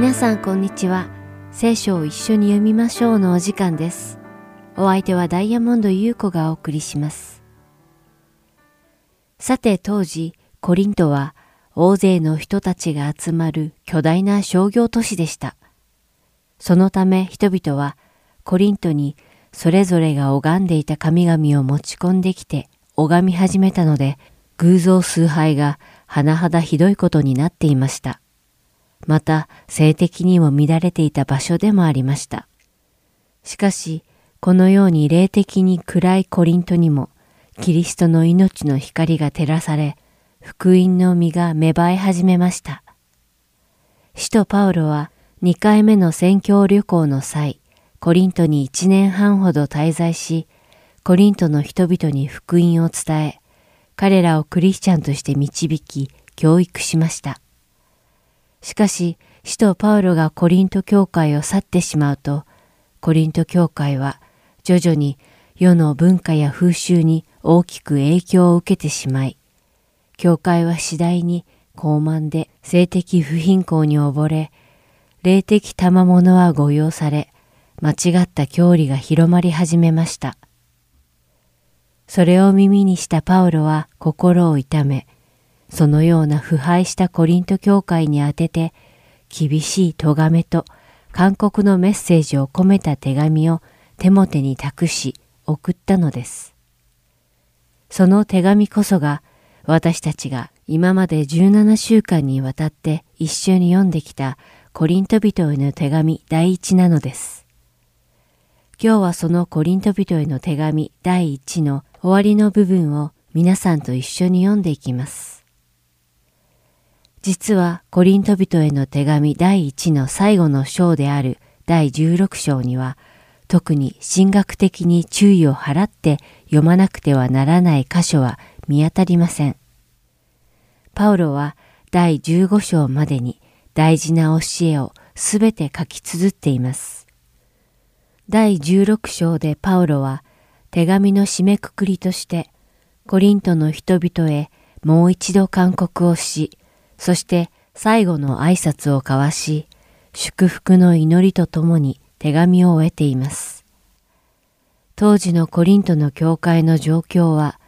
皆さんこんにちは。聖書を一緒に読みましょうのお時間です。お相手はダイヤモンド優子がお送りします。さて当時、コリントは大勢の人たちが集まる巨大な商業都市でした。そのため人々はコリントにそれぞれが拝んでいた神々を持ち込んできて拝み始めたので、偶像崇拝が甚だひどいことになっていました。また性的にも乱れていた場所でもありました。しかし、このように霊的に暗いコリントにも、キリストの命の光が照らされ、福音の実が芽生え始めました。使徒パウロは2回目の宣教旅行の際、コリントに1年半ほど滞在し、コリントの人々に福音を伝え、彼らをクリスチャンとして導き、教育しました。しかし、使徒パウロがコリント教会を去ってしまうと、コリント教会は徐々に世の文化や風習に大きく影響を受けてしまい、教会は次第に高慢で性的不貧困に溺れ、霊的賜物は誤用され、間違った教理が広まり始めました。それを耳にしたパウロは心を痛め、そのような腐敗したコリント教会に宛てて、厳しい咎めと勧告のメッセージを込めた手紙をテモテに託し送ったのです。その手紙こそが私たちが今まで17週間にわたって一緒に読んできたコリント人への手紙第一なのです。今日はそのコリント人への手紙第一の終わりの部分を皆さんと一緒に読んでいきます。実はコリント人への手紙第一の最後の章である第16章には特に神学的に注意を払って読まなくてはならない箇所は見当たりません。パウロは第15章までに大事な教えをすべて書き綴っています。第16章でパウロは手紙の締めくくりとしてコリントの人々へもう一度勧告をし、そして最後の挨拶を交わし、祝福の祈りとともに手紙を終えています。当時のコリントの教会の状況は、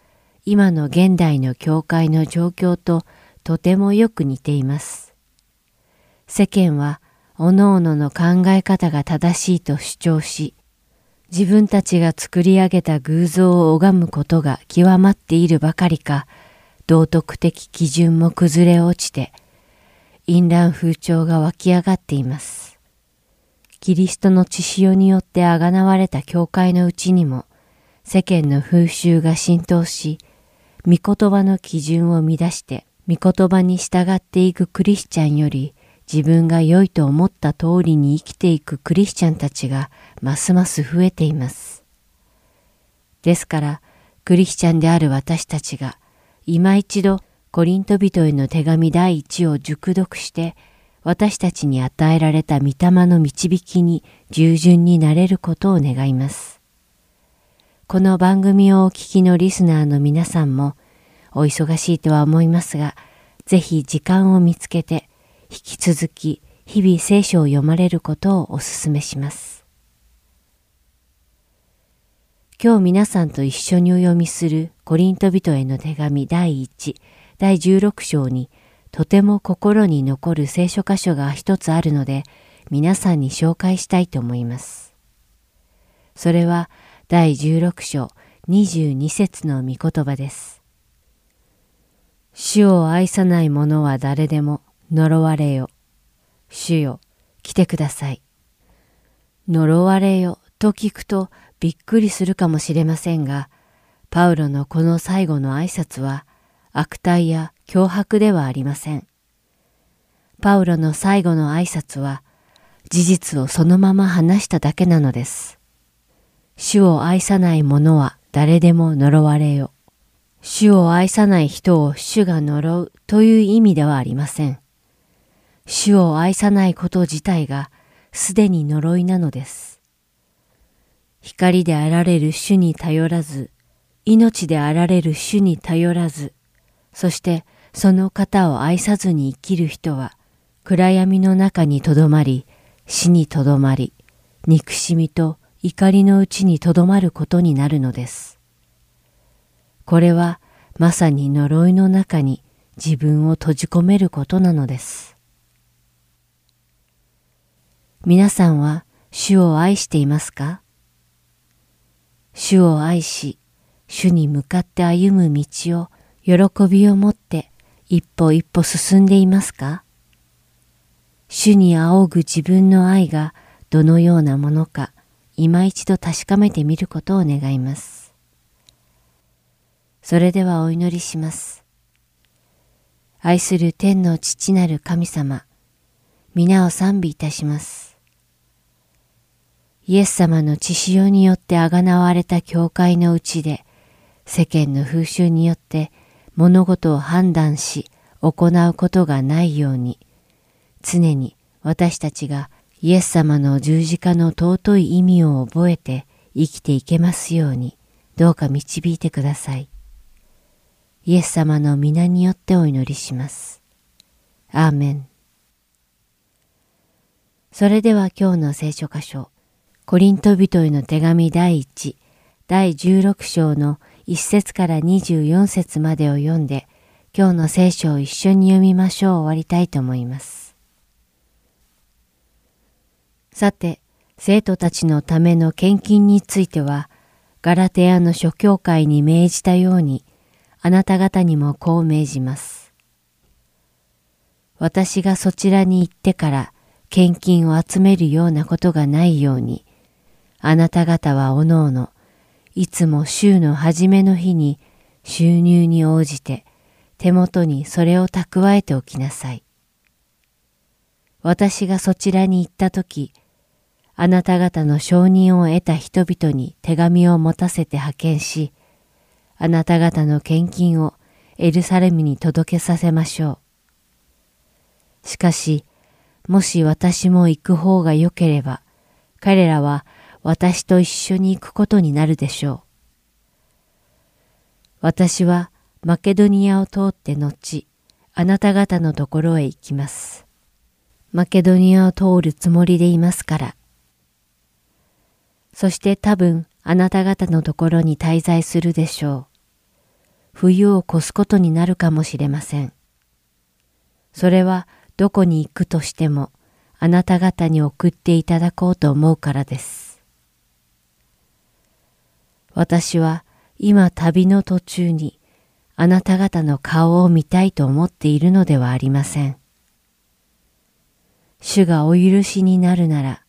今の現代の教会の状況ととてもよく似ています。世間は、各々の考え方が正しいと主張し、自分たちが作り上げた偶像を拝むことが極まっているばかりか、道徳的基準も崩れ落ちて、淫乱風潮が湧き上がっています。キリストの血潮によってあがなわれた教会のうちにも、世間の風習が浸透し、御言葉の基準を乱して、御言葉に従っていくクリスチャンより、自分が良いと思った通りに生きていくクリスチャンたちがますます増えています。ですから、クリスチャンである私たちが、今一度コリント人への手紙第一を熟読して、私たちに与えられた御霊の導きに従順になれることを願います。この番組をお聞きのリスナーの皆さんも、お忙しいとは思いますが、ぜひ時間を見つけて、引き続き日々聖書を読まれることをお勧めします。今日皆さんと一緒にお読みするコリント人への手紙第1、第16章にとても心に残る聖書箇所が一つあるので皆さんに紹介したいと思います。それは第16章22節の御言葉です。主を愛さない者は誰でも呪われよ。主よ、来てください。呪われよと聞くとびっくりするかもしれませんが、パウロのこの最後の挨拶は悪態や脅迫ではありません。パウロの最後の挨拶は事実をそのまま話しただけなのです。主を愛さない者は誰でも呪われよ。主を愛さない人を主が呪うという意味ではありません。主を愛さないこと自体がすでに呪いなのです。光であられる主に頼らず、命であられる主に頼らず、そしてその方を愛さずに生きる人は暗闇の中にとどまり、死にとどまり、憎しみと怒りのうちにとどまることになるのです。これはまさに呪いの中に自分を閉じ込めることなのです。皆さんは主を愛していますか？主を愛し、主に向かって歩む道を喜びを持って一歩一歩進んでいますか？主に仰ぐ自分の愛がどのようなものか今一度確かめてみることを願います。それではお祈りします。愛する天の父なる神様、皆を賛美いたします。イエス様の血潮によってあがなわれた教会のうちで、世間の風習によって物事を判断し行うことがないように、常に私たちがイエス様の十字架の尊い意味を覚えて生きていけますように、どうか導いてください。イエス様の皆によってお祈りします。アーメン。それでは今日の聖書箇所、コリント人への手紙第1、第16章の1節から24節までを読んで、今日の聖書を一緒に読みましょう終わりたいと思います。さて、生徒たちのための献金については、ガラテアの諸教会に命じたように、あなた方にもこう命じます。私がそちらに行ってから献金を集めるようなことがないように、あなた方はおのおの、いつも週の初めの日に収入に応じて手元にそれを蓄えておきなさい。私がそちらに行ったとき、あなた方の承認を得た人々に手紙を持たせて派遣し、あなた方の献金をエルサレムに届けさせましょう。しかし、もし私も行く方が良ければ、彼らは私と一緒に行くことになるでしょう。私はマケドニアを通って後、あなた方のところへ行きます。マケドニアを通るつもりでいますから。そして多分あなた方のところに滞在するでしょう。冬を越すことになるかもしれません。それはどこに行くとしてもあなた方に送っていただこうと思うからです。私は今旅の途中にあなた方の顔を見たいと思っているのではありません。主がお許しになるなら、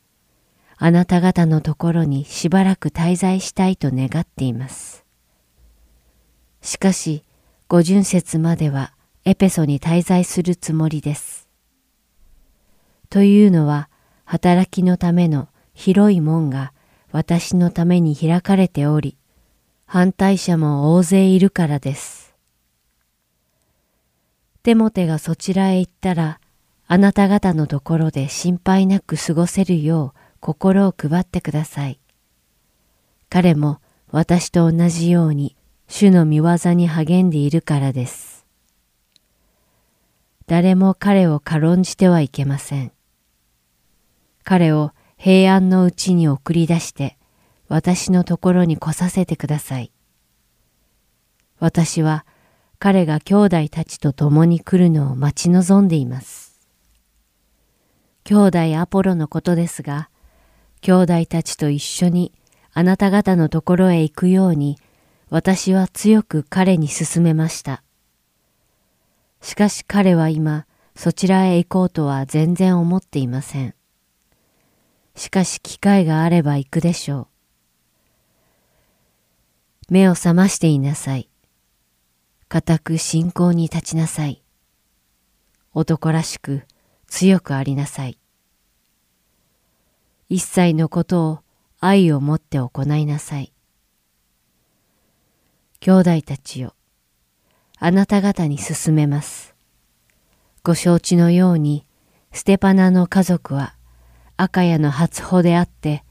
あなた方のところにしばらく滞在したいと願っています。しかし、五巡節まではエペソに滞在するつもりです。というのは、働きのための広い門が私のために開かれており、反対者も大勢いるからです。テモテがそちらへ行ったら、あなた方のところで心配なく過ごせるよう心を配ってください。彼も私と同じように主の見業に励んでいるからです。誰も彼を軽んじてはいけません。彼を平安のうちに送り出して私のところに来させてください。私は彼が兄弟たちと共に来るのを待ち望んでいます。兄弟アポロのことですが、兄弟たちと一緒にあなた方のところへ行くように、私は強く彼に勧めました。しかし彼は今、そちらへ行こうとは全然思っていません。しかし機会があれば行くでしょう。目を覚ましていなさい。固く信仰に立ちなさい。男らしく強くありなさい。一切のことを愛を持って行いなさい。兄弟たちよ、あなた方に進めます。ご承知のように、ステパナの家族は赤谷の初歩であって、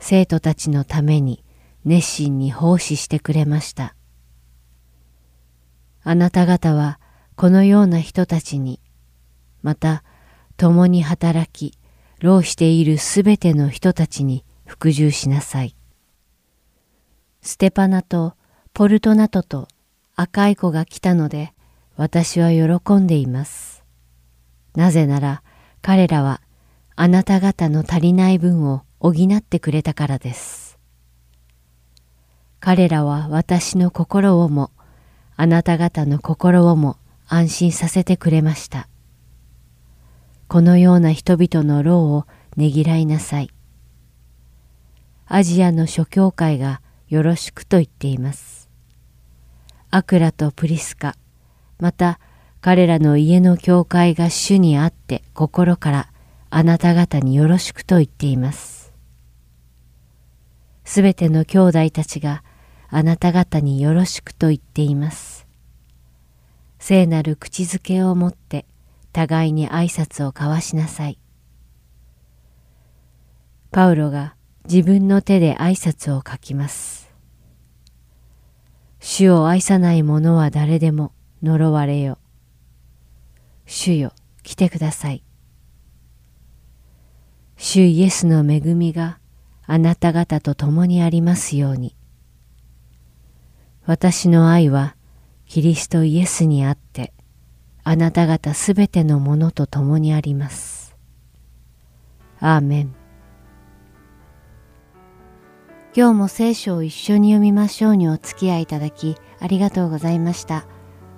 生徒たちのために熱心に奉仕してくれました。あなた方はこのような人たちに、また共に働き、労しているすべての人たちに服従しなさい。ステパナとポルトナトと赤い子が来たので私は喜んでいます。なぜなら彼らはあなた方の足りない分を補ってくれたからです。彼らは私の心をもあなた方の心をも安心させてくれました。このような人々の労をねぎらいなさい。アジアの諸教会がよろしくと言っています。アクラとプリスカ、また彼らの家の教会が主にあって心からあなた方によろしくと言っています。すべての兄弟たちがあなた方によろしくと言っています。聖なる口づけをもって互いに挨拶を交わしなさい。パウロが自分の手で挨拶を書きます。主を愛さない者は誰でも呪われよ。主よ、来てください。主イエスの恵みがあなた方と共にありますように。私の愛はキリストイエスにあってあなた方すべてのものと共にあります。アーメン。今日も聖書を一緒に読みましょうにお付き合いいただきありがとうございました。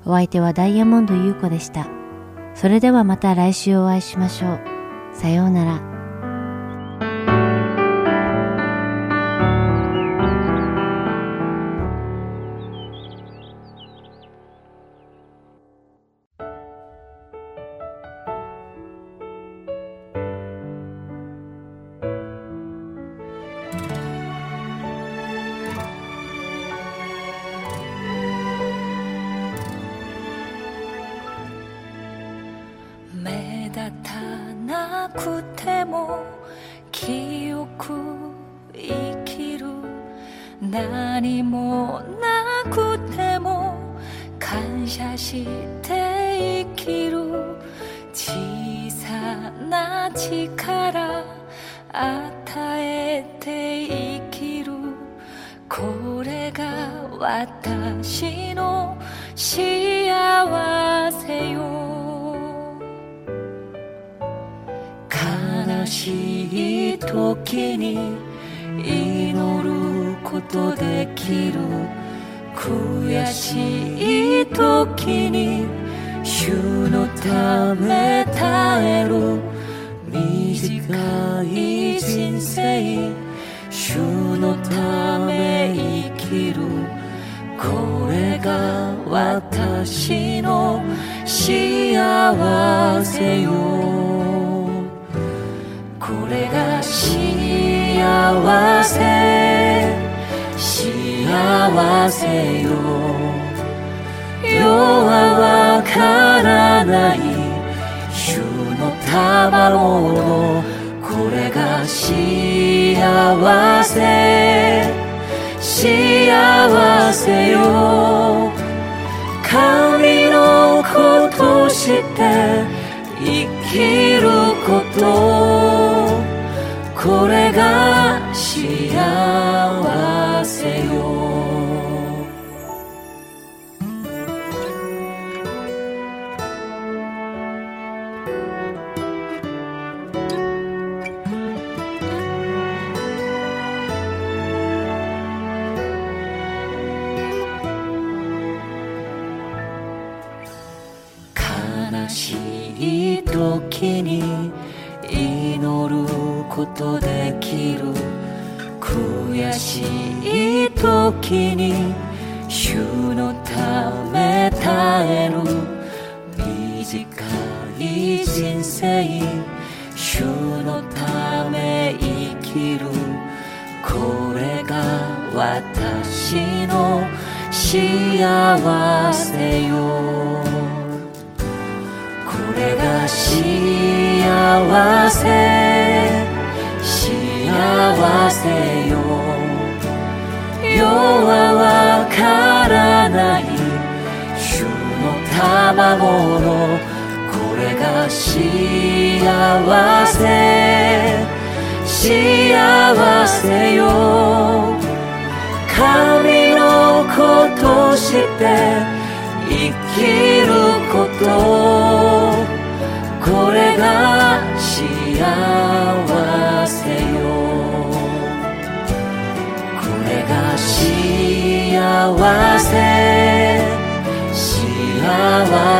お相手はダイヤモンド優子でした。それではまた来週お会いしましょう。さようなら。も清く生きる何もなくても感謝して生きる小さな力与えて生きる。これが私の幸せ。しい時に祈ることできる悔しい時に主のため耐える。短い人生主のため生きる。これが私の幸せよ。これが幸せ。幸せよ。世はわからない。主の卵のこれが幸せ。幸せよ。神の子として生きること。これが幸せよ。悲しい時に祈ることできる。悔しい時に主のため耐える。短い人生主のため生きる。これが私の幸せよ。せ幸せよ。世はわからない主の賜のこれが幸せ。幸せよ。神の子として生きること。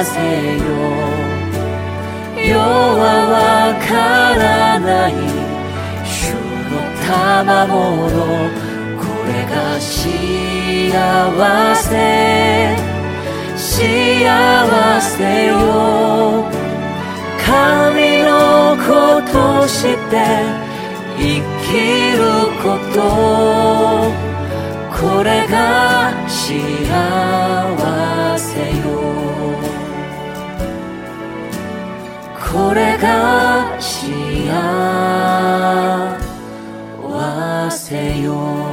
せよ。世はわからない。主の賜物。これが幸せ。幸せよ。神の子として生きること。これが幸せ。これが幸せよ。